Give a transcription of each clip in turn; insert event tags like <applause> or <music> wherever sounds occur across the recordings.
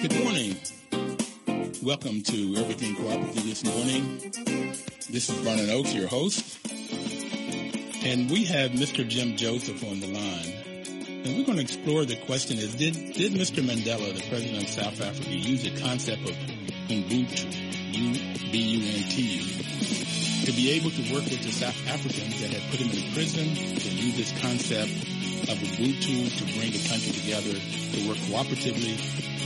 Good morning. Welcome to Everything Cooperative this morning. This is Vernon Oakes, your host. And we have Mr. Jim Joseph on the line. And we're going to explore the question is, did, did Mr. Mandela, the president of South Africa, use the concept of Ubuntu, U-B-U-N-T-U, to be able to work with the South Africans that had put him in prison, to use this concept of Ubuntu to bring the country together, to work cooperatively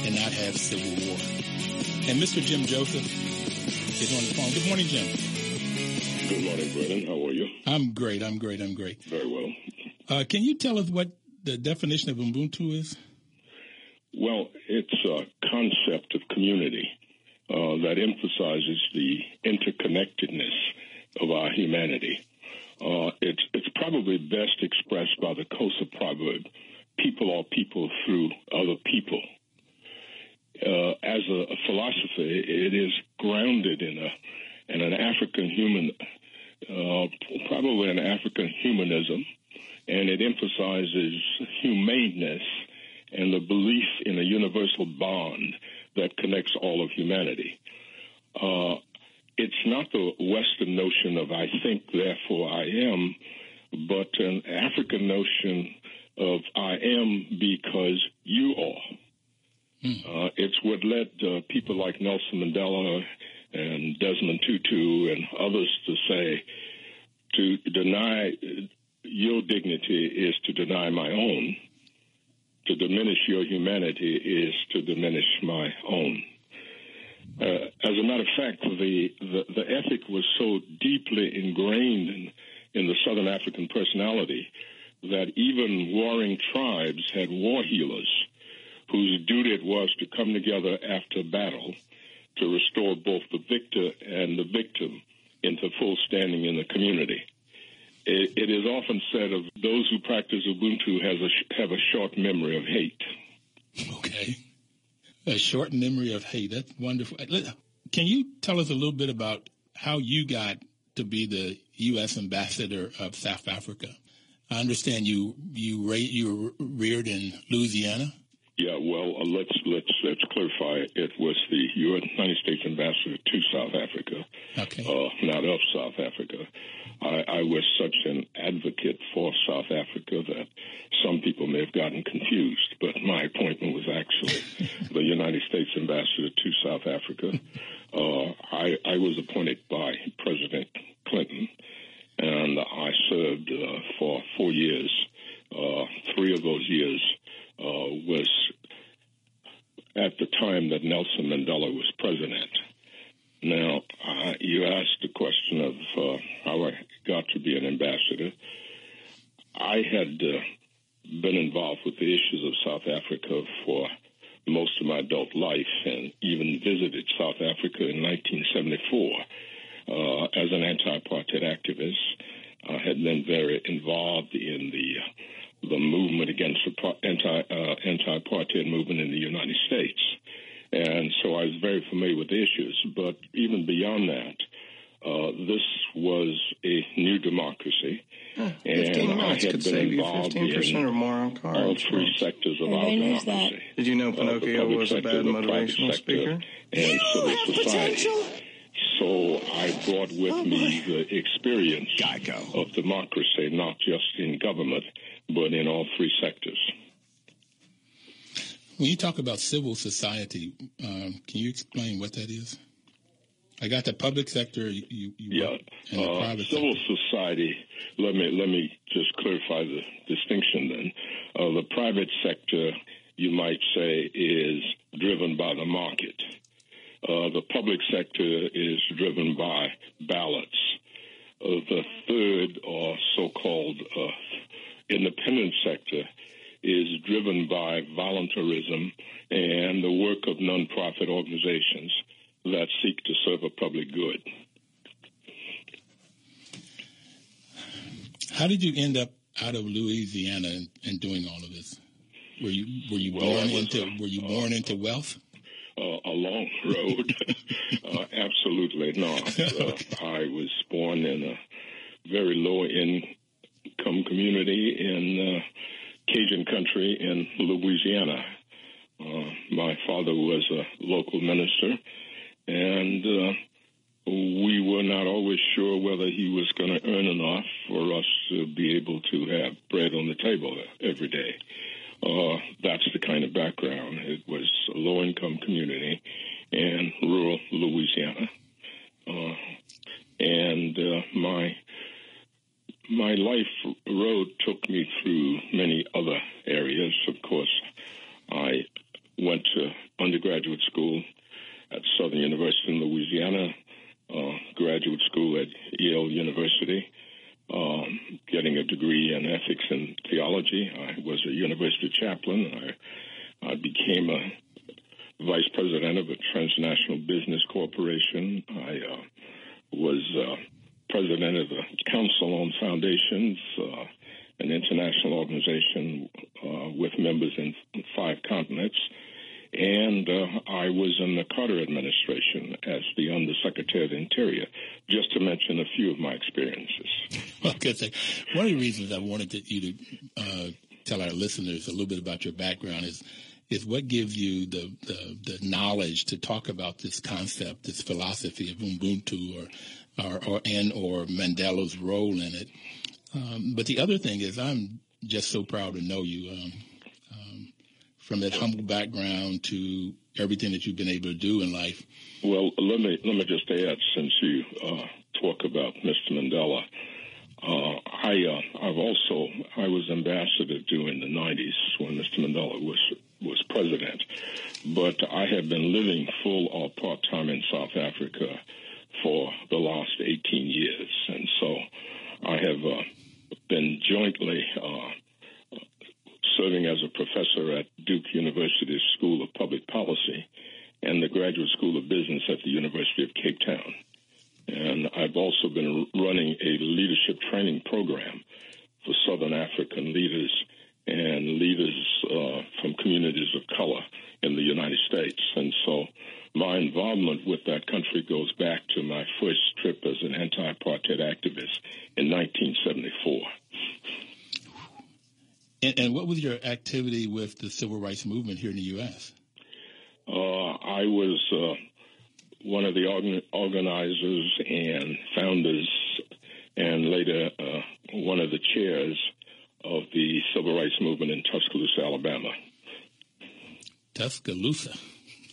and not have civil war. And Mr. Jim Joseph is on the phone. Good morning, Jim. Good morning, Vernon. How are you? I'm great. I'm great. I'm great. Very well. Uh, can you tell us what the definition of Ubuntu is? Well, it's a concept of community uh, that emphasizes the interconnectedness of our humanity. Uh, it's it's probably best expressed by the Xhosa proverb, "People are people through other people." Uh, as a, a, philosophy, it is grounded in a in an African human, uh, probably an African humanism, and it emphasizes humaneness and the belief in a universal bond that connects all of humanity. Uh, it's not the Western notion of I think, therefore I am, but an African notion of I am because you are. Uh, it's what led uh, people like Nelson Mandela and Desmond Tutu and others to say to deny your dignity is to deny my own. To diminish your humanity is to diminish my own. Uh, as a matter of fact, the, the, the ethic was so deeply ingrained in, in the Southern African personality that even warring tribes had war healers whose duty it was to come together after battle to restore both the victor and the victim into full standing in the community. It, it is often said of those who practice Ubuntu has a, have a short memory of hate. Okay. A short memory of hey, That's wonderful. Uh, can you tell us a little bit about how you got to be the U.S. ambassador of South Africa? I understand you you ra- you were reared in Louisiana. Yeah, well, uh, let's let's let's clarify. It was the United States ambassador to South Africa, okay. uh, not of South Africa. I, I, was such an advocate for South Africa that some people may have gotten confused, but my appointment was actually <laughs> the United States ambassador to South Africa. Uh, I, I, was appointed by President Clinton, and I served uh, for four years. Uh, three of those years was at the time that Nelson Mandela was president. Now, uh, you asked the question of uh, how I got to be an ambassador. I had uh, been involved with the issues of South Africa for most of my adult life and even visited South Africa in 1974 uh, as an anti-apartheid activist. I had been very involved in the the movement against the anti uh, anti-apartheid movement in the United States, and so I was very familiar with the issues. But even beyond that, uh, this was a new democracy, huh, and I had been involved in or more on cars, all three sectors of our democracy. That? Did you know Pinocchio uh, was sector, a bad motivational speaker? And civil society. So I brought with me the experience Geico. of democracy, not just in government, but in all three sectors. When you talk about civil society, um, can you explain what that is? I got the public sector. You, you yeah, uh, civil sector. society. Let me let me just clarify the distinction. Then, uh, the private sector, you might say, is driven by the market. Uh, the public sector is driven by ballots. Uh, the third, or so-called independent sector, is driven by voluntarism and the work of nonprofit organizations that seek to serve a public good. How did you end up out of Louisiana and, and doing all of this? Were you were you well, born into were you born uh, into wealth? Uh, a long road. <laughs> uh, absolutely not. <laughs> Uh, I was born in a very low income community in uh, Cajun country in Louisiana. Uh, my father was a local minister, and uh, we were not always sure whether he was going to earn enough for us to be able to have bread on the table every day. Uh, that's the kind of background. It was a low income community in rural Louisiana. Uh, and uh, my my life road took me through many other areas. Of course, I went to undergraduate school at Southern University in Louisiana, uh, graduate school at Yale University, um, getting a degree in ethics and theology. I was a university chaplain. I, I became a vice president of a transnational business corporation. I uh, was uh, president of the Council on Foundations, uh, an international organization uh, with members in five continents. And uh, I was in the Carter administration as the Undersecretary of the Interior, just to mention a few of my experiences. Well, good thing. One of the reasons I wanted to, you to uh, tell our listeners a little bit about your background is is what gives you the, the, the knowledge to talk about this concept, this philosophy of Ubuntu or or, or and or Mandela's role in it. Um, but the other thing is, I'm just so proud to know you. Um, um, from that humble background to everything that you've been able to do in life. Well, let me let me just add, since you uh, talk about Mr. Mandela, uh, I uh, I've also I was ambassador during the '90s when Mr. Mandela was was president, but I have been living full or part time in South Africa for the last 18 years. And so I have uh, been jointly uh, serving as a professor at Duke University's School of Public Policy and the Graduate School of Business at the University of Cape Town. And I've also been running a leadership training program for Southern African leaders and leaders uh, from communities of color in the United States. And so my involvement with that country goes back to my first trip as an anti-apartheid activist in 1974. And, and, what was your activity with the civil rights movement here in the U.S.? Uh, I was uh, one of the organizers and founders, and later uh, one of the chairs of the civil rights movement in Tuscaloosa, Alabama. Tuscaloosa. <laughs>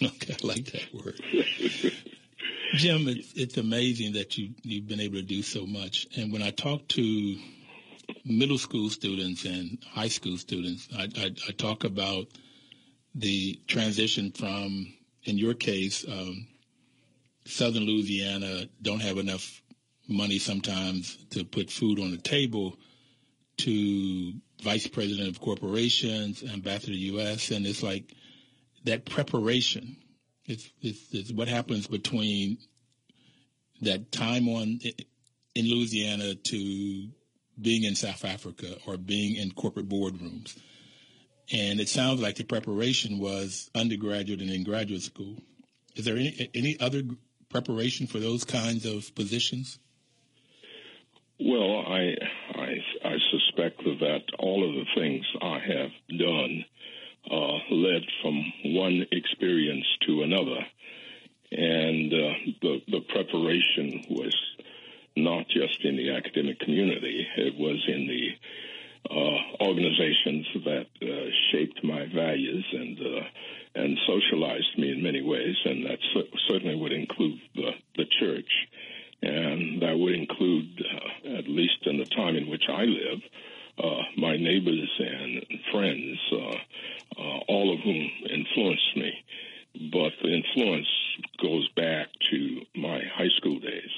Okay, I like that word. <laughs> Jim, it's, it's amazing that you, you've been able to do so much. And when I talk to middle school students and high school students, I, I, I talk about the transition from, in your case, um, Southern Louisiana don't have enough money sometimes to put food on the table to vice president of corporations, ambassador to the U.S., and it's like that preparation is, is, is what happens between that time on in Louisiana to being in South Africa or being in corporate boardrooms. And it sounds like the preparation was undergraduate and in graduate school. Is there any any other preparation for those kinds of positions? Well, I I, I suspect that all of the things I have done uh, led from one experience to another. And uh, the, the preparation was not just in the academic community, it was in the uh, organizations that uh, shaped my values and uh, and socialized me in many ways, and that certainly would include the, the church. And that would include, uh, at least in the time in which I live, uh, my neighbors and friends, uh, uh all of whom influenced me. But the influence goes back to my high school days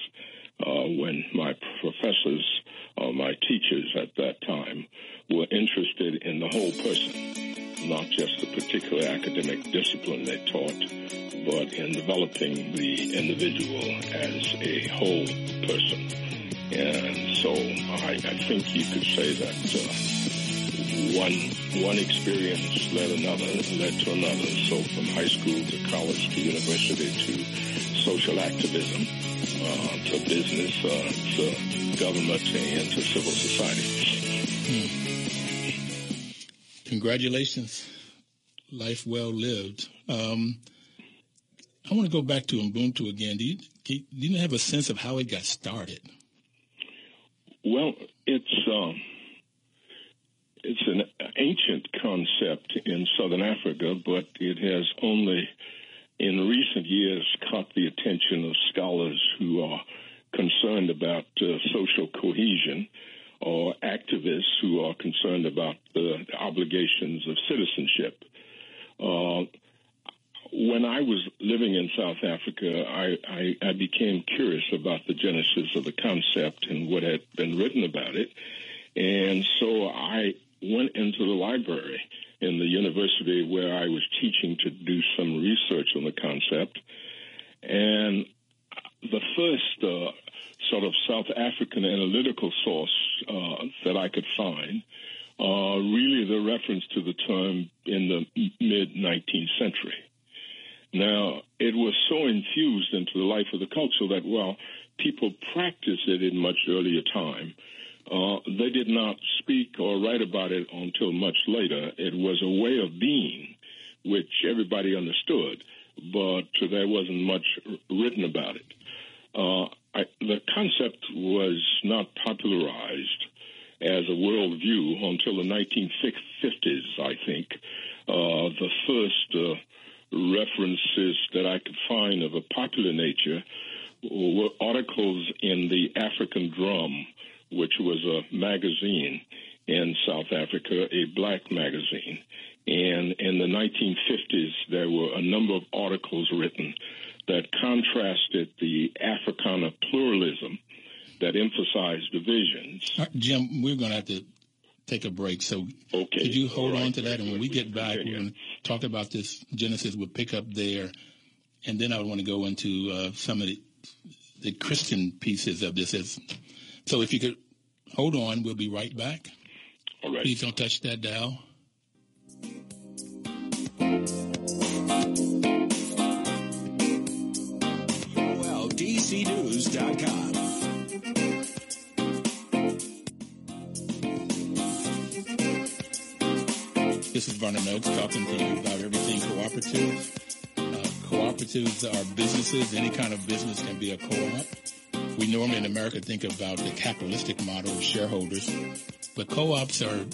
uh, when my professors, uh, my teachers at that time, were interested in the whole person not just the particular academic discipline they taught, but in developing the individual as a whole person. And so I, I think you could say that uh, one one experience led another, led to another. So from high school to college to university to social activism uh, to business uh, to government and to civil society. Congratulations. Life well lived. Um, I want to go back to Ubuntu again. Do you, do you have a sense of how it got started? Well, it's um, it's an ancient concept in Southern Africa, but it has only in recent years caught the attention of scholars who are concerned about uh, social cohesion or activists who are concerned about the obligations of citizenship. Uh, when I was living in South Africa, I, I, I, became curious about the genesis of the concept and what had been written about it. And so I went into the library in the university where I was teaching to do some research on the concept. And the first uh, sort of South African analytical source uh, that I could find uh, really the reference to the term in the mid 19th century. Now, it was so infused into the life of the culture that, well, people practiced it in much earlier time. Uh, they did not speak or write about it until much later. It was a way of being, which everybody understood, but there wasn't much written about it. Uh, I, the concept was not popularized as a worldview until the 1950s, I think. Uh, the first uh, references that I could find of a popular nature were articles in the African Drum, which was a magazine in South Africa, a black magazine. And in the 1950s, there were a number of articles written that contrasted the Afrikaner pluralism that emphasized divisions. Uh, Jim, we're going to have to take a break. So okay. could you hold right. on to that? And when we get back, we're going to talk about this Genesis. We'll pick up there. And then I would want to go into uh, some of the, the Christian pieces of this. So if you could hold on, we'll be right back. All right. Please don't touch that dial. ULDCnews.com. This is Vernon Oakes talking to you about everything cooperative. Uh, cooperatives are businesses. Any kind of business can be a co-op. We normally in America think about the capitalistic model of shareholders, but co-ops are,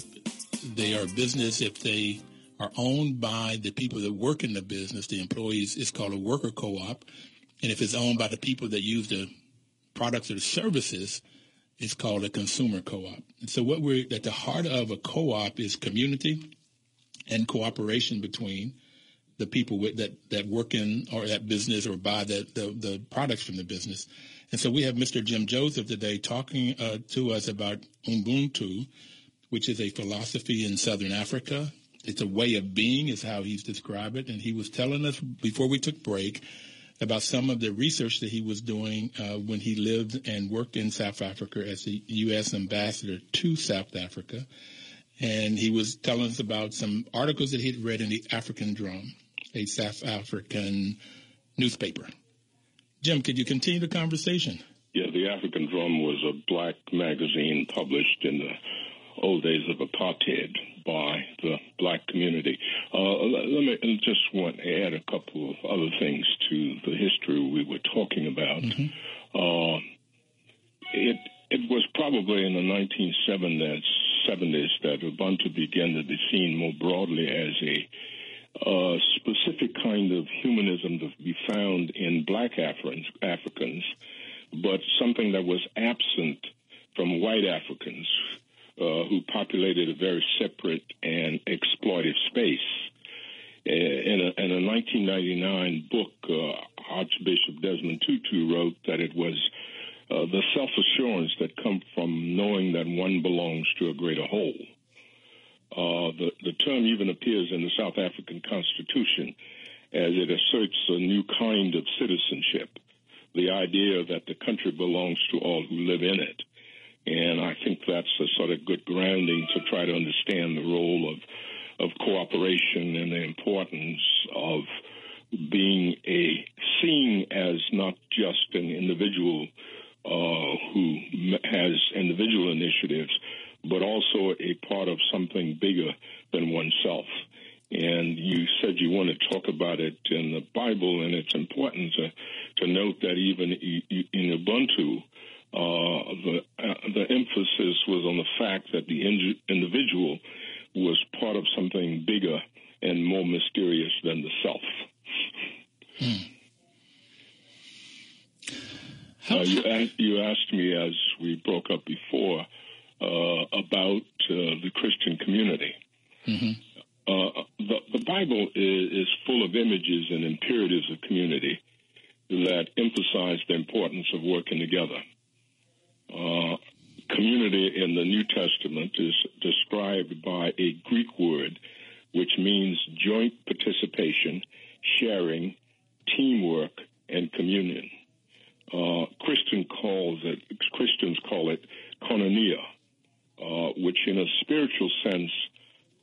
they are business if they are owned by the people that work in the business, the employees. It's called a worker co-op. And if it's owned by the people that use the products or the services, it's called a consumer co-op. And so what we're at the heart of a co-op is community and cooperation between the people with, that, that work in or that business or buy the, the, products from the business. And so we have Mr. Jim Joseph today talking uh, to us about Ubuntu, which is a philosophy in Southern Africa. It's a way of being is how he's described it. And he was telling us before we took break about some of the research that he was doing uh, when he lived and worked in South Africa as the U.S. ambassador to South Africa and he was telling us about some articles that he'd read in the African Drum, a South African newspaper. Jim, could you continue the conversation? Yeah, the African Drum was a black magazine published in the old days of apartheid by the black community. Uh, let, me just want to add a couple of other things to the history we were talking about. Mm-hmm. Uh, it it was probably in the 1970s 70s that Ubuntu began to be seen more broadly as a uh, specific kind of humanism to be found in black Africans, Africans, but something that was absent from white Africans who populated a very separate and exploitive space. Uh, in a, in a 1999 book, uh, Archbishop Desmond Tutu wrote that it was uh, the self assurance that comes from knowing that one belongs to a greater whole. Uh, the, the term even appears in the South African Constitution as it asserts a new kind of citizenship, the idea that the country belongs to all who live in it. And I think that's a sort of good grounding to try to understand the role of, of cooperation and the importance of being a seen as not just an individual uh, who has individual initiatives, but also a part of something bigger than oneself. And you said you want to talk about it in the Bible, and it's important to, to note that even in Ubuntu, uh, the uh, the emphasis was on the fact that the in- individual was part of something bigger and more mysterious than the self. Hmm. Uh, you, asked, you, asked, me as we broke up before uh, about uh, the Christian community. Mm-hmm. Uh, the, the, Bible is, is, full of images and imperatives of community that emphasize the importance of working together. Uh, community in the New Testament is described by a Greek word which means joint participation, sharing, teamwork, and communion. Uh, Christian calls it, Christians call it koinonia, uh, which in a spiritual sense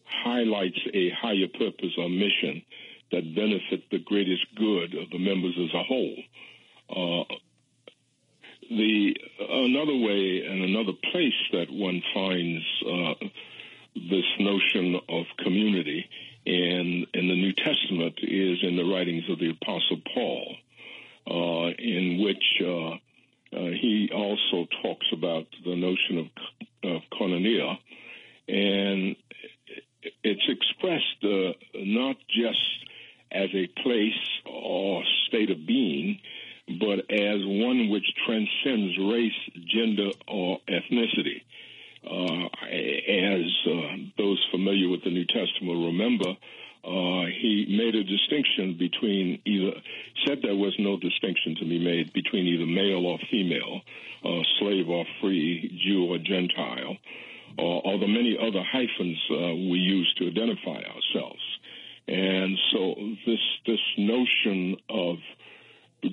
highlights a higher purpose or mission that benefits the greatest good of the members as a whole. Uh, the another way and another place that one finds uh, this notion of community in in the New Testament is in the writings of the Apostle Paul, uh, in which uh, uh he also talks about the notion of of koinonia, and it's expressed uh, not just as a place or state of being, but as one which transcends race, gender, or ethnicity. Uh, as uh, those familiar with the New Testament remember, uh, he made a distinction between either, said there was no distinction to be made between either male or female, uh, slave or free, Jew or Gentile, or the many other hyphens uh, we use to identify ourselves. And so this this notion of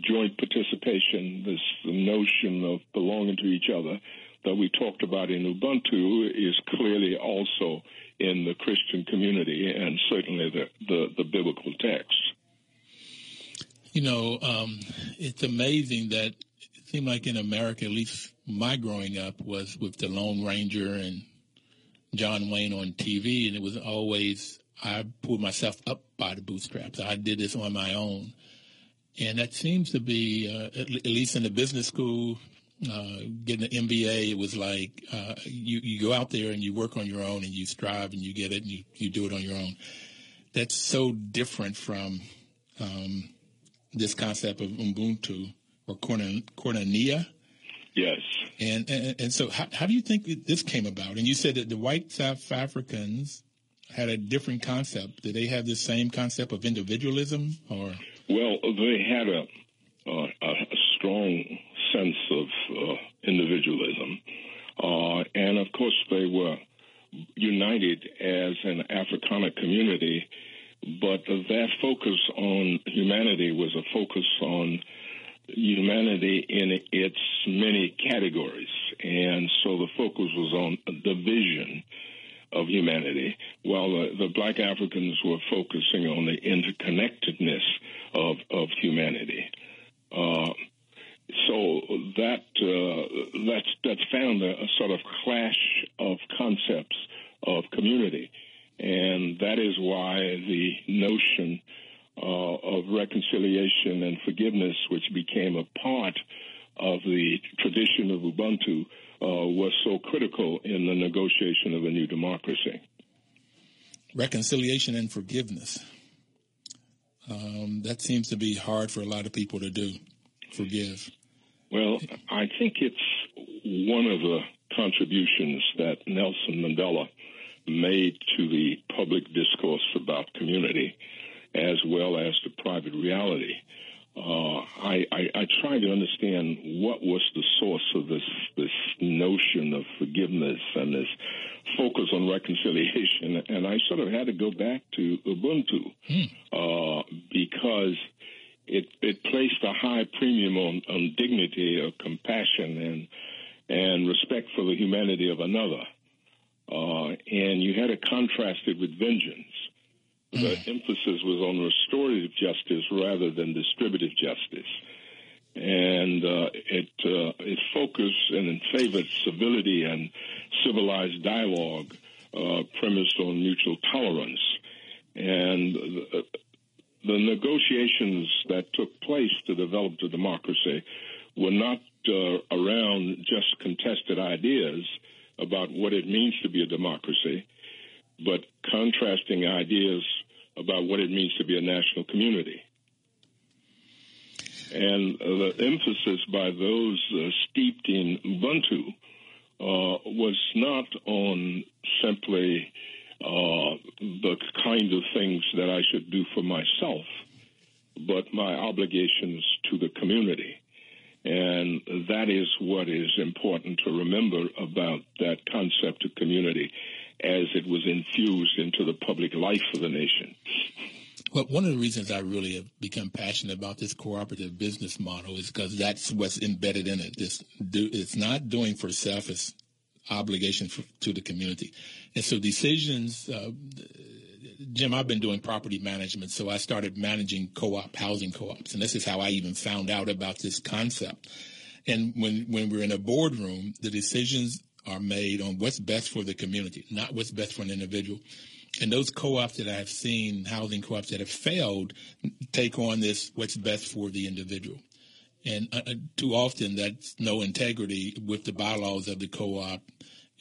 joint participation, this notion of belonging to each other that we talked about in Ubuntu is clearly also in the Christian community and certainly the, the, the biblical text. You know, um, it's amazing that it seemed like in America, at least my growing up, was with the Lone Ranger and John Wayne on TV, and it was always I pulled myself up by the bootstraps. I did this on my own. And that seems to be, uh, at, least in the business school, uh, getting an MBA, it was like uh, you, you go out there and you work on your own and you strive and you get it and you, you do it on your own. That's so different from um, this concept of Ubuntu or koinonia. Yes. And, and, and so how, how do you think this came about? And you said that the white South Africans had a different concept. Did they have the same concept of individualism or? Well, they had a, uh, a strong sense of uh, individualism. Uh, and of course, they were united as an Afrikaner community, but their focus on humanity was a focus on humanity in its many categories. And so the focus was on division of humanity, while the, the black Africans were focusing on the interconnectedness of, of humanity. Uh, so that uh, that's that's found a, a, sort of clash of concepts of community, and that is why the notion uh, of reconciliation and forgiveness, which became a part of the tradition of Ubuntu, uh, was so critical in the negotiation of a new democracy. Reconciliation and forgiveness. Um, that seems to be hard for a lot of people to do. Forgive. Well, I think it's one of the contributions that Nelson Mandela made to the public discourse about community as well as to private reality. uh, I, I, I tried to understand what was the source of this this notion of forgiveness and this focus on reconciliation, <laughs> and I sort of had to go back to Ubuntu hmm. uh, because it it placed a high premium on, on dignity, of compassion, and and respect for the humanity of another. Uh, and you had to contrast it with vengeance. The mm. emphasis was on restorative justice rather than distributive justice. And uh, it uh, it focused and favored civility and civilized dialogue uh, premised on mutual tolerance. And the, negotiations that took place to develop the democracy were not uh, around just contested ideas about what it means to be a democracy, but contrasting ideas about what it means to be a national community. And the emphasis by those uh, steeped in Ubuntu uh, was not on simply uh, the kind of things that I should do for myself, but my obligations to the community. And that is what is important to remember about that concept of community as it was infused into the public life of the nation. Well, one of the reasons I really have become passionate about this cooperative business model is because that's what's embedded in it. This do, it's not doing for self; it's obligation for, to the community. And so decisions, uh, Jim, I've been doing property management, so I started managing co-op housing co-ops, and this is how I even found out about this concept. And when when we're in a boardroom, the decisions are made on what's best for the community, not what's best for an individual. And those co-ops that I've seen, housing co-ops that have failed, take on this what's best for the individual. And uh, uh too often that's no integrity with the bylaws of the co-op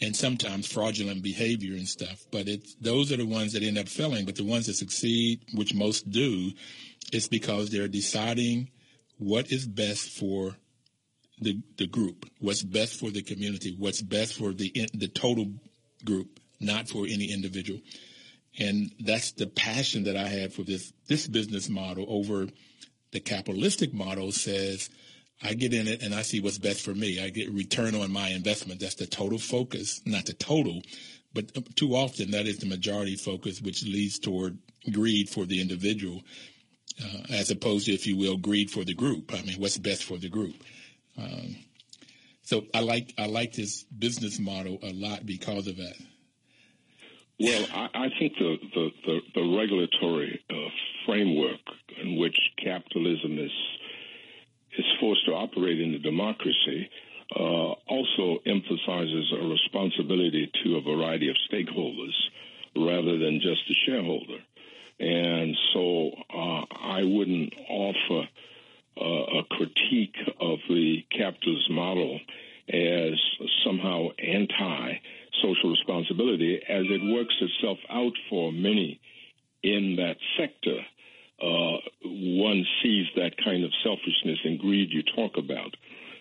and sometimes fraudulent behavior and stuff. But it's those are the ones that end up failing. But the ones that succeed, which most do, is because they're deciding what is best for the the group, what's best for the community, what's best for the the total group, not for any individual. And that's the passion that I have for this this business model over the capitalistic model says I get in it and I see what's best for me. I get return on my investment. That's the total focus, not the total, but too often that is the majority focus, which leads toward greed for the individual, uh, as opposed to, if you will, greed for the group. I mean, what's best for the group. Um, so I like I like this business model a lot because of that. Well, I, I think the the, the, the regulatory uh, framework in which capitalism is is forced to operate in a democracy uh, also emphasizes a responsibility to a variety of stakeholders rather than just the shareholder. And so uh, I wouldn't offer uh, a critique of the capitalist model as somehow anti social responsibility as it works itself out for many in that sector uh, one sees that kind of selfishness and greed you talk about.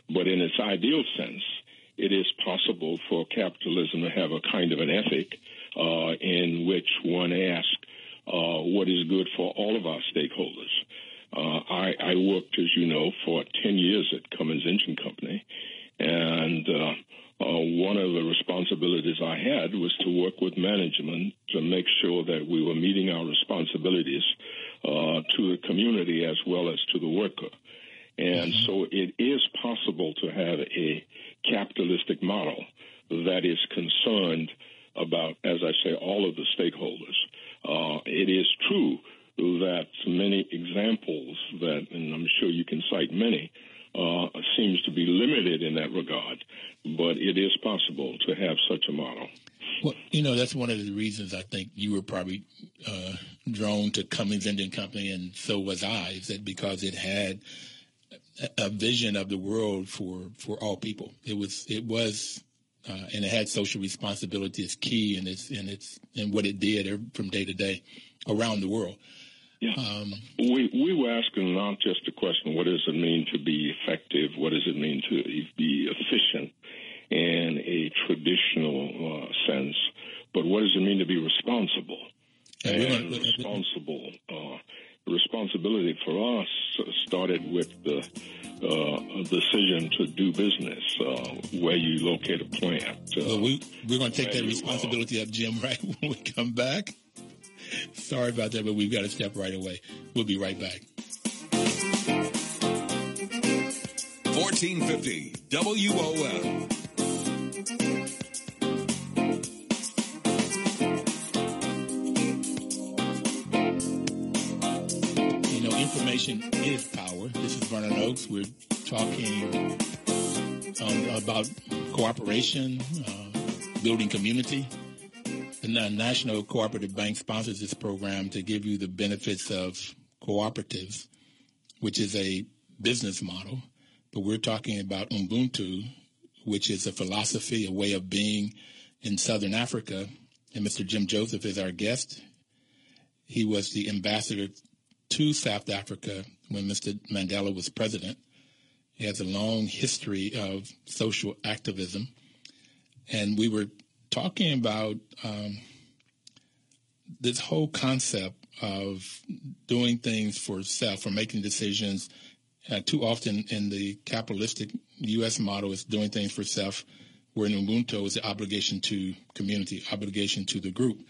But in its ideal sense, it is possible for capitalism to have a kind of an ethic uh, in which one asks uh, what is good for all of our stakeholders. Uh, I, I, worked, as you know, for 10 years at Cummins Engine Company, and uh, uh, one of the responsibilities I had was to work with management to make sure that we were meeting our responsibilities uh, to the community as well as to the worker. And so it is possible to have a capitalistic model that is concerned about, as I say, all of the stakeholders. Uh, it is true that many examples that, and I'm sure you can cite many, uh, seems to be limited in that regard, but it is possible to have such a model. Well, you know, that's one of the reasons I think you were probably uh, drawn to Cummins Engine Company, and so was I, is that because it had a vision of the world for, for all people. It was, it was, uh, and it had social responsibility as key in its, in its, in what it did from day to day around the world. Yeah. Um, we we were asking not just the question: what does it mean to be effective? What does it mean to be efficient in a traditional uh, sense? But what does it mean to be responsible? And, and responsible uh, responsibility for us started with the uh, decision to do business, uh, where you locate a plant. Uh, well, we, we're going to take that responsibility up, Jim, <laughs> right when we come back. <laughs> Sorry about that, but we've got to step right away. We'll be right back. 1450 WOL. information is power. This is Vernon Oakes. We're talking um, about cooperation, uh, building community. The National Cooperative Bank sponsors this program to give you the benefits of cooperatives, which is a business model. But we're talking about Ubuntu, which is a philosophy, a way of being in Southern Africa. And Mr. Jim Joseph is our guest. He was the ambassador to South Africa when Mr. Mandela was president. He has a long history of social activism. And we were talking about um, this whole concept of doing things for self, or making decisions. Uh, too often in the capitalistic U.S. model is doing things for self, where in Ubuntu is the obligation to community, obligation to the group.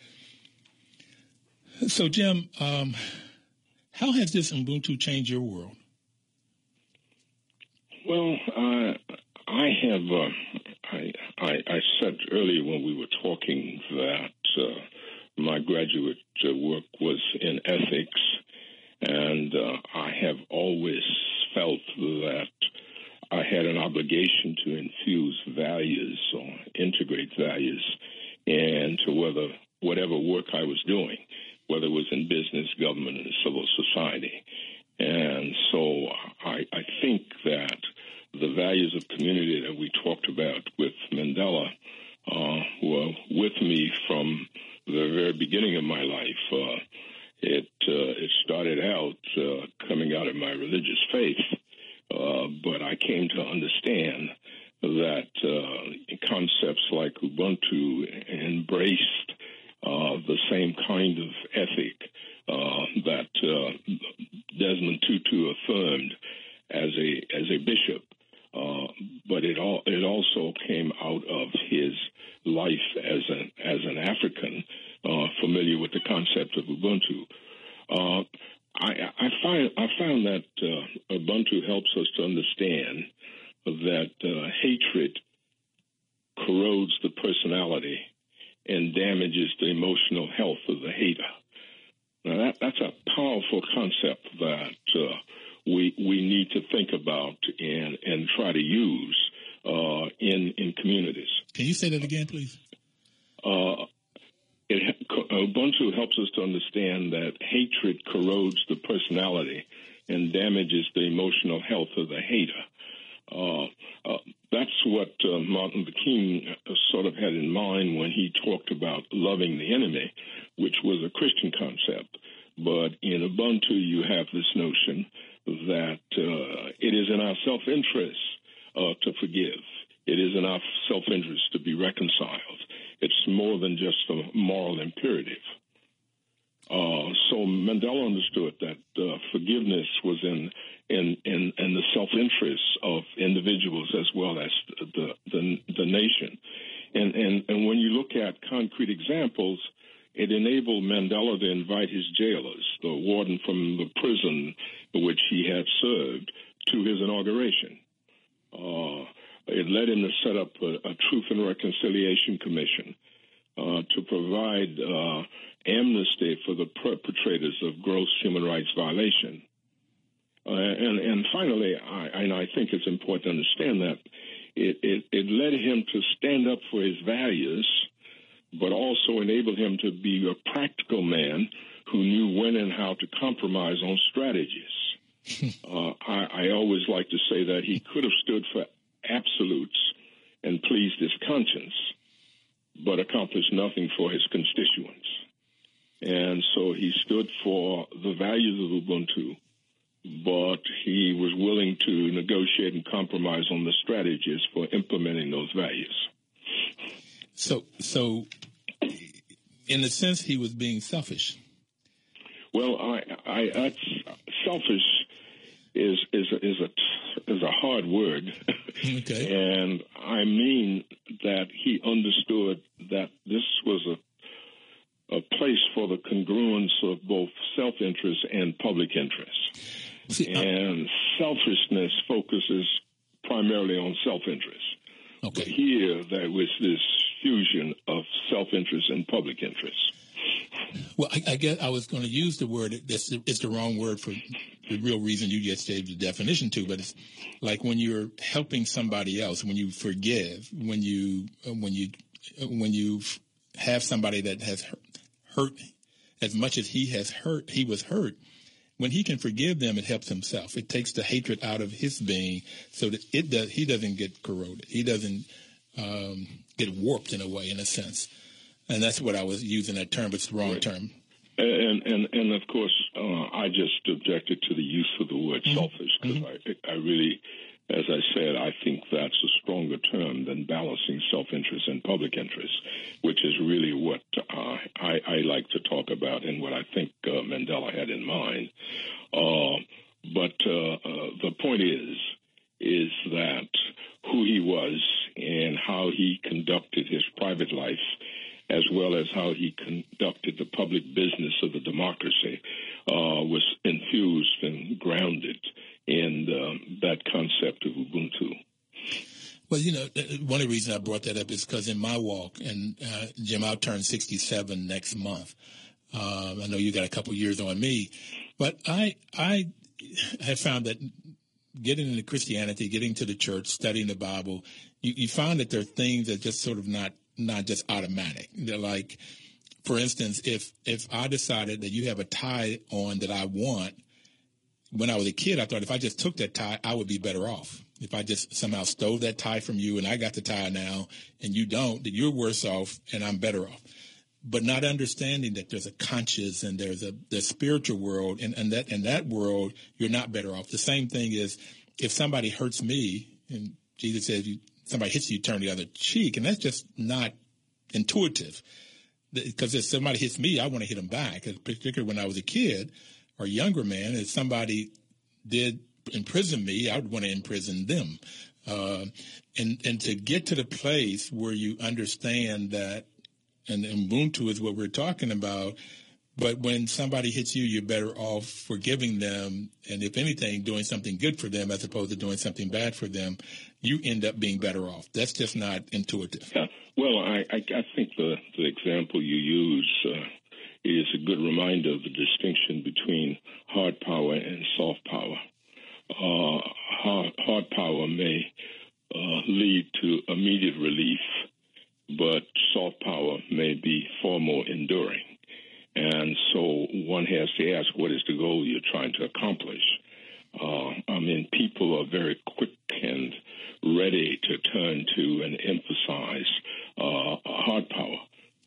So, Jim, um, how has this Ubuntu changed your world? Well, uh, I have. Uh, I, I, I, said earlier when we were talking that uh, my graduate uh, work was in ethics, and uh, I have always felt that I had an obligation to infuse values or integrate values into whether whatever work I was doing whether it was in business, government, and civil society. And so I, I think that the values of community that we talked about with Mandela uh, were with me from the very beginning of my life. Uh, it uh, it started out uh, coming out of my religious faith, uh, but I came to understand that uh, concepts like Ubuntu embraced uh, the same kind of ethic uh, that uh, Desmond Tutu affirmed as a as a bishop, uh, but it all it also came out of his life as an as an African, uh, familiar with the concept of Ubuntu. Uh, I, I find I found that Ubuntu helps us to understand that hatred corrodes the personality and damages the emotional health of the hater. Now that, that's a powerful concept that uh, we we need to think about and and try to use uh, in in communities. Can you say that again, please? Uh, it, Ubuntu helps us to understand that hatred corrodes the personality and damages the emotional health of the hater. Uh, uh, that's what uh, Martin Luther King uh, sort mind when he talked about loving the enemy, which was a Christian concept. But in Ubuntu, you have this notion that uh, it is in our self interest uh, to forgive, it is in our self interest to be reconciled. It's more than just a moral imperative. Uh, so Mandela understood that uh, forgiveness was in in, in, in the self interest of individuals as well as the, the, the nation. And, and, and when you look at concrete examples, it enabled Mandela to invite his jailers, the warden from the prison which he had served, to his inauguration. Uh, it led him to set up a, a Truth and Reconciliation Commission uh, to provide uh, amnesty for the perpetrators of gross human rights violation. Uh, and, and finally, I, and I think it's important to understand that it, it, it led him to stand up for his values, but also enabled him to be a practical man who knew when and how to compromise on strategies. <laughs> uh, I, I always like to say that he could have stood for absolutes and pleased his conscience, but accomplished nothing for his constituents. And so he stood for the values of Ubuntu but he was willing to negotiate and compromise on the strategies for implementing those values. So, so in a sense, he was being selfish. Well, I, I, that's selfish is is is a is a hard word. Okay. <laughs> and I mean that he understood that this was a a place for the congruence of both self interest and public interest. <laughs> See, and selfishness focuses primarily on self interest. Okay. But here there was this fusion of self interest and public interest. Well, I, I, guess I was going to use the word. It's, it's the wrong word for the real reason you just gave the definition to, but it's like when you're helping somebody else, when you forgive, when you uh, when you uh, when you have somebody that has hurt as much as he has hurt, he was hurt. When he can forgive them, it helps himself. It takes the hatred out of his being, so that it does. He doesn't get corroded. He doesn't um, get warped in a way, in a sense. And that's what I was using that term, but it's the wrong right. term. And, and and of course, uh, I just objected to the use of the word mm-hmm. selfish because mm-hmm. I I really, as I said, I think that's a stronger term than balancing self-interest and public interest, which is really what uh, I, I like to talk about and what I think uh, Mandela had in mind. Uh, but uh, uh, the point is, is that who he was and how he conducted his private life as well as how he conducted the public business of the democracy, uh, was infused and grounded in um, that concept of Ubuntu. Well, you know, one of the reasons I brought that up is because in my walk, and uh, Jim, I'll turn 67 next month. Um, I know you got a couple years on me, but I I have found that getting into Christianity, getting to the church, studying the Bible, you, you find that there are things that just sort of not not just automatic. They're like, for instance, if if I decided that you have a tie on that I want, when I was a kid, I thought if I just took that tie, I would be better off. If I just somehow stole that tie from you and I got the tie now and you don't, then you're worse off and I'm better off. But not understanding that there's a conscious and there's a the spiritual world and, and that in that world you're not better off. The same thing is if somebody hurts me and Jesus says you somebody hits you, turn the other cheek, and that's just not intuitive. Because if somebody hits me, I want to hit them back. Particularly when I was a kid or younger man, if somebody did imprison me, I would want to imprison them. Uh, and and to get to the place where you understand that, and Ubuntu is what we're talking about. But when somebody hits you, you're better off forgiving them, and if anything, doing something good for them as opposed to doing something bad for them you end up being better off. That's just not intuitive. Yeah. Well, I, I, I think the, the example you use uh, is a good reminder of the distinction between hard power and soft power. Uh, hard, hard, power may uh, lead to immediate relief, but soft power may be far more enduring. And so one has to ask what is the goal you're trying to accomplish? Uh, I mean, people are very quick and ready to turn to and emphasize uh, hard power.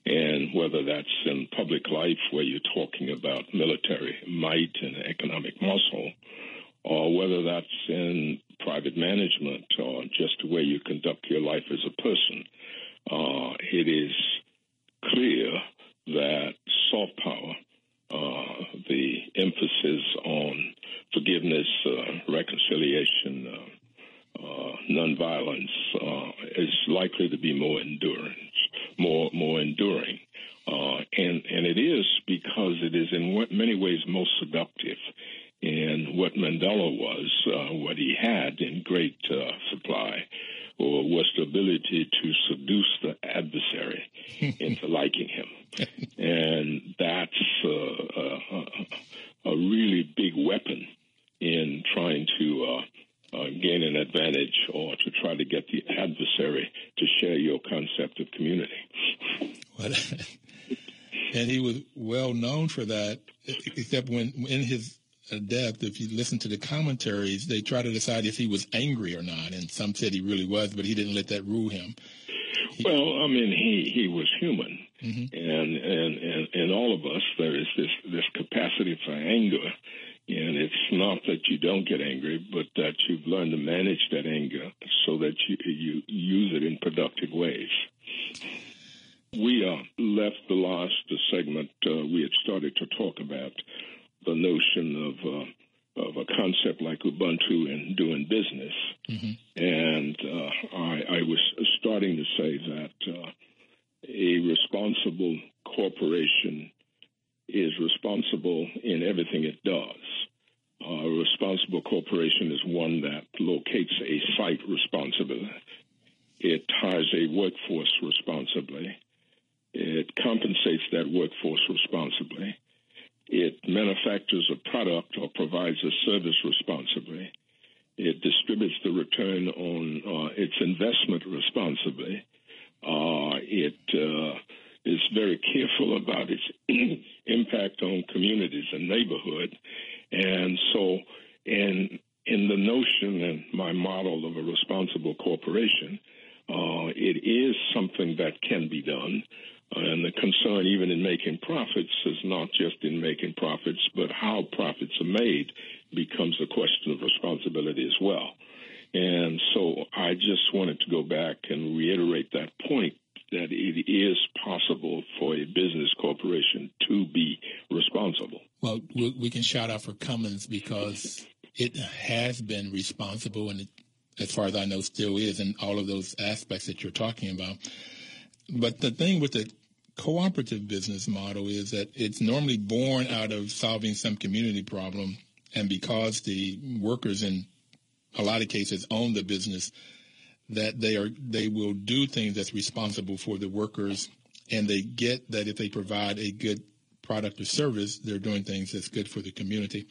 And whether that's in public life, where you're talking about military might and economic muscle, or whether that's in private management or just the way you conduct your life as a person, uh, it is clear that soft power, uh, the emphasis on forgiveness, uh, reconciliation, uh, uh, nonviolence uh, is likely to be more endurance, more more enduring, uh, and and it is because it is in what, many ways most seductive. And what Mandela was, uh, what he had in great uh, supply, or was the ability to seduce the adversary <laughs> into liking him, and that's uh, a, a really big weapon in trying to uh, gain an advantage or to try to get the adversary to share your concept community. <laughs> and he was well known for that, except when in his death, if you listen to the commentaries, they try to decide if he was angry or not. And some said he really was, but he didn't let that rule him. He, well, I mean, he, he was human. Mm-hmm. And, and, and, and all of us, there is this, this capacity for anger and it's not that you don't get angry, but that you've learned to manage that anger so that you, you use it in productive ways. We uh, left the last segment, uh, we had started to talk about the notion of uh, of a concept like Ubuntu in doing business. Mm-hmm. And uh, I, I, was starting to say that uh, a responsible corporation is responsible in everything it does. A responsible corporation is one that locates a site responsibly. It hires a workforce responsibly. It compensates that workforce responsibly. It manufactures a product or provides a service responsibly. It distributes the return on uh, its investment responsibly. Uh, it uh, is very careful about its impact on communities and neighborhood. And so, in in the notion and my model of a responsible corporation, uh, it is something that can be done. Uh, and the concern, even in making profits, is not just in making profits, but how profits are made becomes a question of responsibility as well. And so I just wanted to go back and reiterate that point that it is possible for a business corporation to be responsible. Well, we can shout out for Cummins because it has been responsible and as far as I know, still is in all of those aspects that you're talking about. But the thing with the cooperative business model is that it's normally born out of solving some community problem. And because the workers in a lot of cases own the business, that they are they will do things that's responsible for the workers and they get that if they provide a good product or service, they're doing things that's good for the community.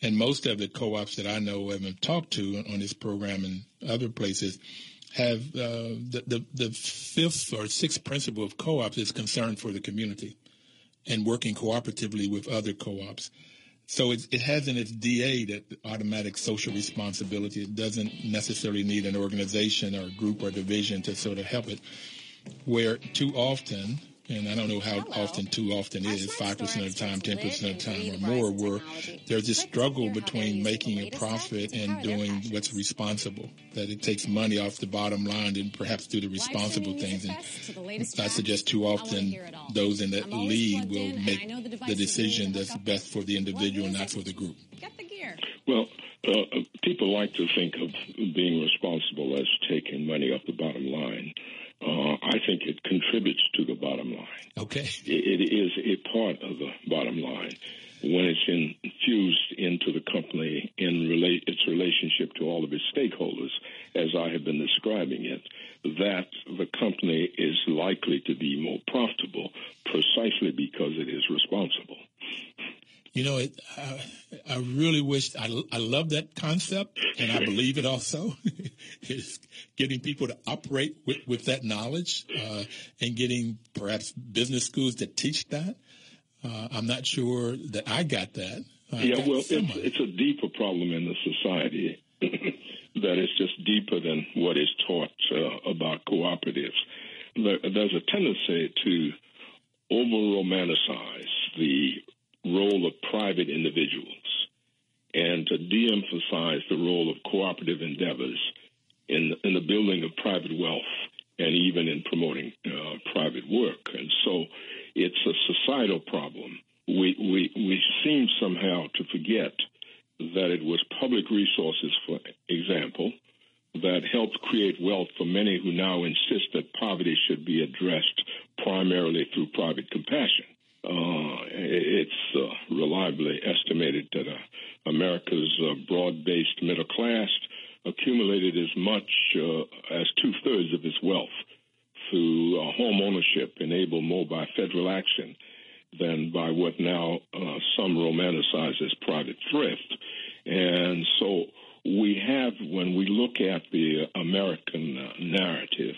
And most of the co-ops that I know and talked to on this program and other places have uh, the, the, the fifth or sixth principle of co-ops is concern for the community and working cooperatively with other co-ops. So it, it has in its DA that automatic social responsibility. It doesn't necessarily need an organization or group or division to sort of help it. Where too often and I don't know how Hello. often too often is, 5% of the time, 10% of the time or more, where there's this struggle between making a profit and doing what's responsible. That it takes money off the bottom line and perhaps do the responsible things. And I suggest too often those in that lead will make the decision that's best for the individual, not for the group. Get the gear. Well, uh, people like to think of being responsible as taking money off the bottom line uh, I think it contributes to the bottom line. Okay. It, it is a part of the bottom line when it's infused into the company in relate its relationship to all of its stakeholders, as I have been describing it, that the company is likely to be more profitable precisely because it is responsible. You know, it, I, I really wish I, I love that concept, and I believe it also. <laughs> is getting people to operate with, with that knowledge, uh, and getting perhaps business schools that teach that. Uh, I'm not sure that I got that. yeah, well, it's, it's a deeper problem in the society <laughs> that is just deeper than what is taught uh, about cooperatives. There, there's a tendency to over romanticize the role of private individuals and to de emphasize the role of cooperative endeavors in, in the building of private wealth and even in promoting uh, private work. And so it's a societal problem. We, we, we seem somehow to forget that it was public resources, for example, that helped create wealth for many who now insist that poverty should be addressed primarily through private compassion. Uh, it's uh, reliably estimated that uh, America's uh, broad based middle class accumulated as much uh, as two thirds of its wealth through uh, home ownership enabled more by federal action than by what now some romanticize as private thrift. And so we have, when we look at the American narrative,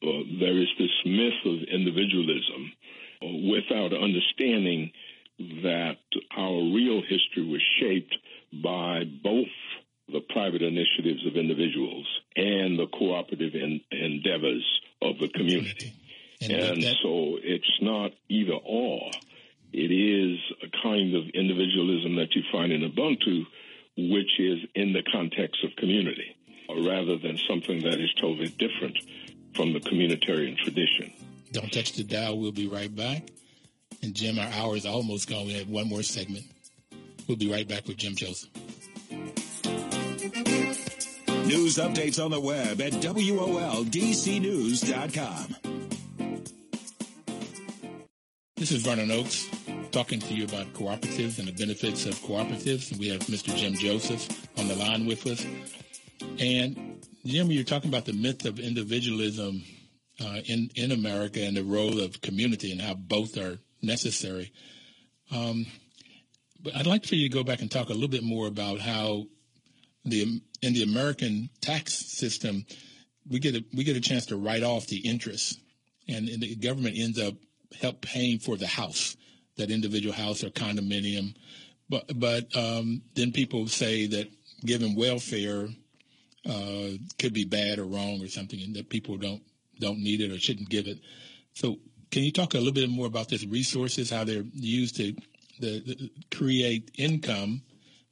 there is this myth of individualism without understanding that our real history was shaped by both the private initiatives of individuals and the cooperative endeavors of the community. And, and that- so it's not either or. It is a kind of individualism that you find in Ubuntu, which is in the context of community, rather than something that is totally different from the communitarian tradition. Don't touch the dial. We'll be right back. And Jim, our hour is almost gone. We have one more segment. We'll be right back with Jim Joseph. News updates on the web at WOLDCnews.com. This is Vernon Oakes talking to you about cooperatives and the benefits of cooperatives. We have Mr. Jim Joseph on the line with us. And Jim, you're talking about the myth of individualism uh, in in America and the role of community and how both are necessary. Um, but I'd like for you to go back and talk a little bit more about how the in the American tax system we get a we get a chance to write off the interest, and, and the government ends up help paying for the house that individual house or condominium. But but um, then people say that giving welfare uh, could be bad or wrong or something, and that people don't don't need it or shouldn't give it. So can you talk a little bit more about these resources, how they're used to the, the create income,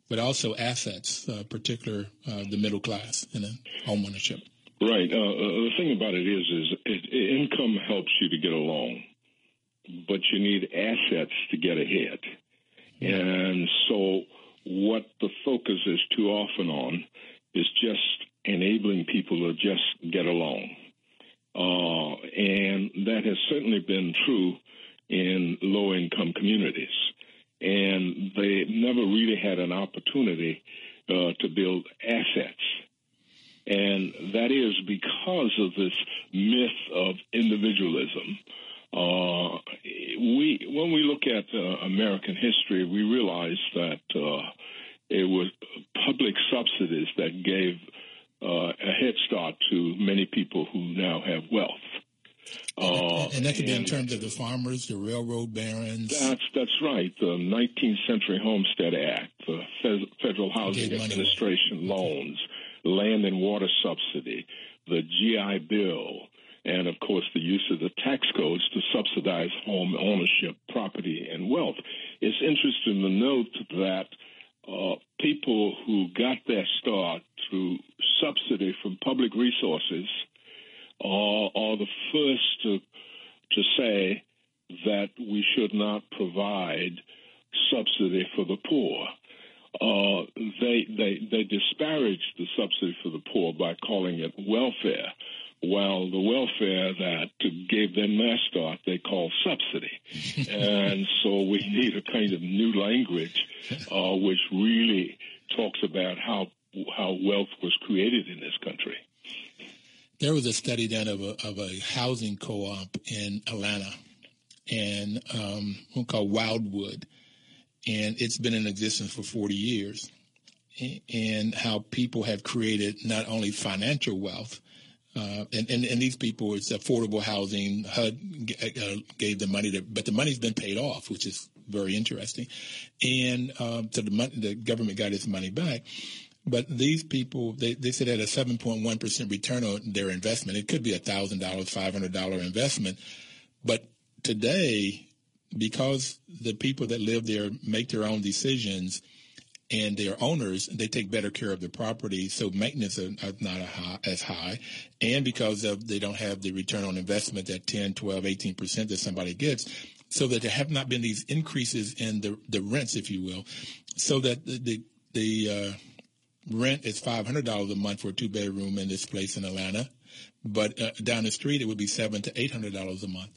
but also assets, uh, particular uh, the middle class in a home ownership? Right. Uh, uh, the thing about it is, is it, income helps you to get along but you need assets to get ahead. And so, what the focus is too often on is just enabling people to just get along. Uh, and that has certainly been true in low income communities. And they never really had an opportunity uh, to build assets. And that is because of this myth of individualism uh, we when we look at uh, American history, we realize that uh, it was public subsidies that gave uh, a head start to many people who now have wealth. Uh, and that could be in terms of the farmers, the railroad barons. That's that's right. The 19th Century Homestead Act, the Federal Housing Administration loans, land and water subsidy, the GI Bill, and of course the use of the tax codes to subsidize home ownership, property, and wealth. It's interesting to note that uh, people who got their start through subsidy from public resources are, are the first to, to say that we should not provide subsidy for the poor. Uh, they, they, they disparage the subsidy for the poor by calling it welfare while the welfare that gave them their start they call subsidy. <laughs> and so we need a kind of new language uh, which really talks about how how wealth was created in this country. There was a study done of a, of a housing co-op in Atlanta, and um, one called Wildwood, and it's been in existence for 40 years. And how people have created not only financial wealth, uh, and, and, and these people, it's affordable housing. HUD uh, gave the money, to, but the money's been paid off, which is very interesting. And um, so the, money, the government got its money back. But these people, they, they said at a 7.1% return on their investment. It could be a $1,000, $500 investment. But today, because the people that live there make their own decisions, and their owners, they take better care of the property, so maintenance is not high, as high. And because of they don't have the return on investment at 10, 12, 18% that somebody gets, so that there have not been these increases in the, the rents, if you will, so that the, the, the uh, rent is $500 a month for a two bedroom in this place in Atlanta. But uh, down the street, it would be seven to $800 a month.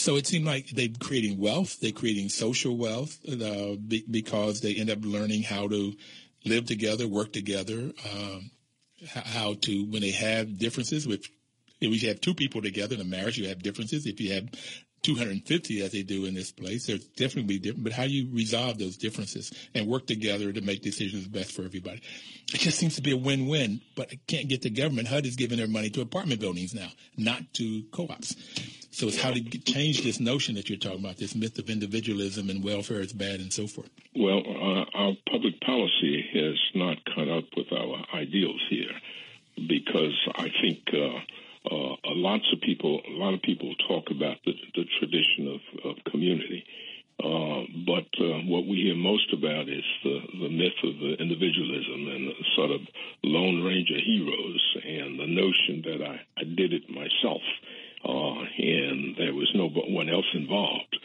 So it seemed like they're creating wealth, they're creating social wealth uh, be, because they end up learning how to live together, work together, um, how to, when they have differences, which if you have two people together in a marriage, you have differences. If you have 250 as they do in this place, there's definitely different, but how you resolve those differences and work together to make decisions best for everybody. It just seems to be a win-win, but I can't get the government. HUD is giving their money to apartment buildings now, not to co-ops. So it's how to change this notion that you're talking about, this myth of individualism and welfare is bad and so forth. Well, uh, our public policy has not caught up with our ideals here because I think uh, uh, lots of people, a lot of people talk about the, the tradition of, of community. Uh, but uh, what we hear most about is the, the myth of the individualism and the sort of Lone Ranger heroes and the notion that I, I did it myself uh, and there was no one else involved.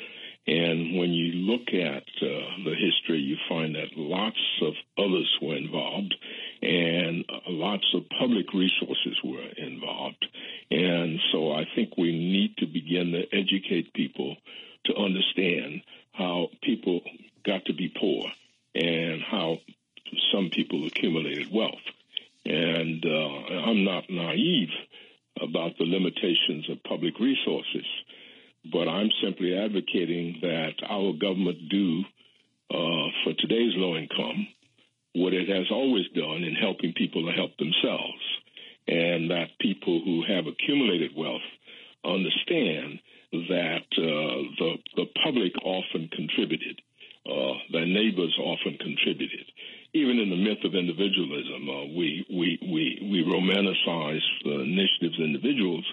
And when you look at uh, the history, you find that lots of others were involved, and uh, lots of public resources were involved. And so I think we need to begin to educate people to understand how people got to be poor and how some people accumulated wealth. And uh, I'm not naive about the limitations of public resources, but I'm simply advocating that our government do uh, for today's low income what it has always done in helping people to help themselves, and that people who have accumulated wealth understand that uh, the the public often contributed, uh, their neighbors often contributed. Even in the myth of individualism, uh, we we we we romanticize the initiatives individuals,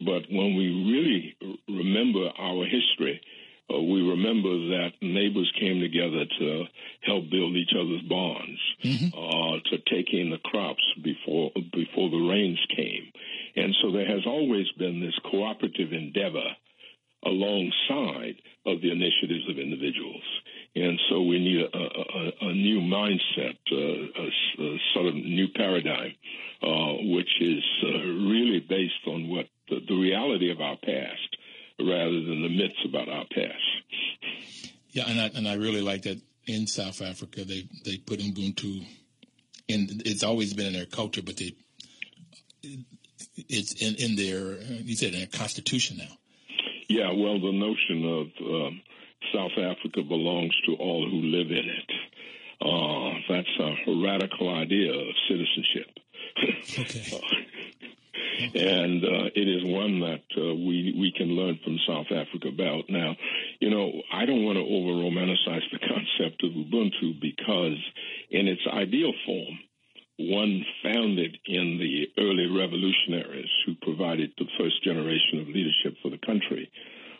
but when we really remember our history uh, we remember that neighbors came together to help build each other's barns, mm-hmm. uh, to take in the crops before before the rains came, and so there has always been this cooperative endeavor alongside of the initiatives of individuals. And so we need a, a, a new mindset, uh, a, a, sort of new paradigm, uh, which is uh, really based on what the, the reality of our past rather than the myths about our past. Yeah, and I, and I really like that in South Africa they they put Ubuntu, and it's always been in their culture, but they it's in in their you said in their constitution now. Yeah, well, the notion of um, South Africa belongs to all who live in it. Uh, that's a radical idea of citizenship. Okay. <laughs> and uh, it is one that uh, we we can learn from South Africa about. Now, you know, I don't want to over romanticize the <laughs> concept of Ubuntu because, in its ideal form, one founded in the early revolutionaries who provided the first generation of leadership for the country.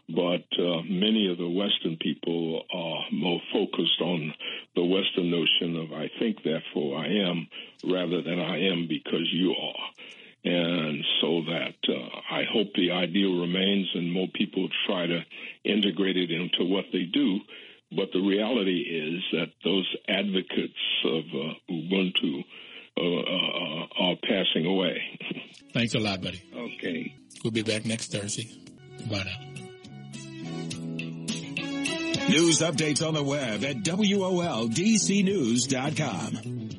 But uh, many of the Western people are more focused on the Western notion of I think, therefore I am, rather than I am because you are. And so that uh, I hope the ideal remains and more people try to integrate it into what they do. But the reality is that those advocates of uh, Ubuntu uh, uh are passing away. Thanks a lot, buddy. Okay. We'll be back next Thursday. Bye now. News updates on the web at WOLDCnews.com.